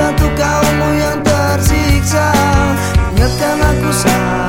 satu kaummu yang tersiksa Ingatkan aku saat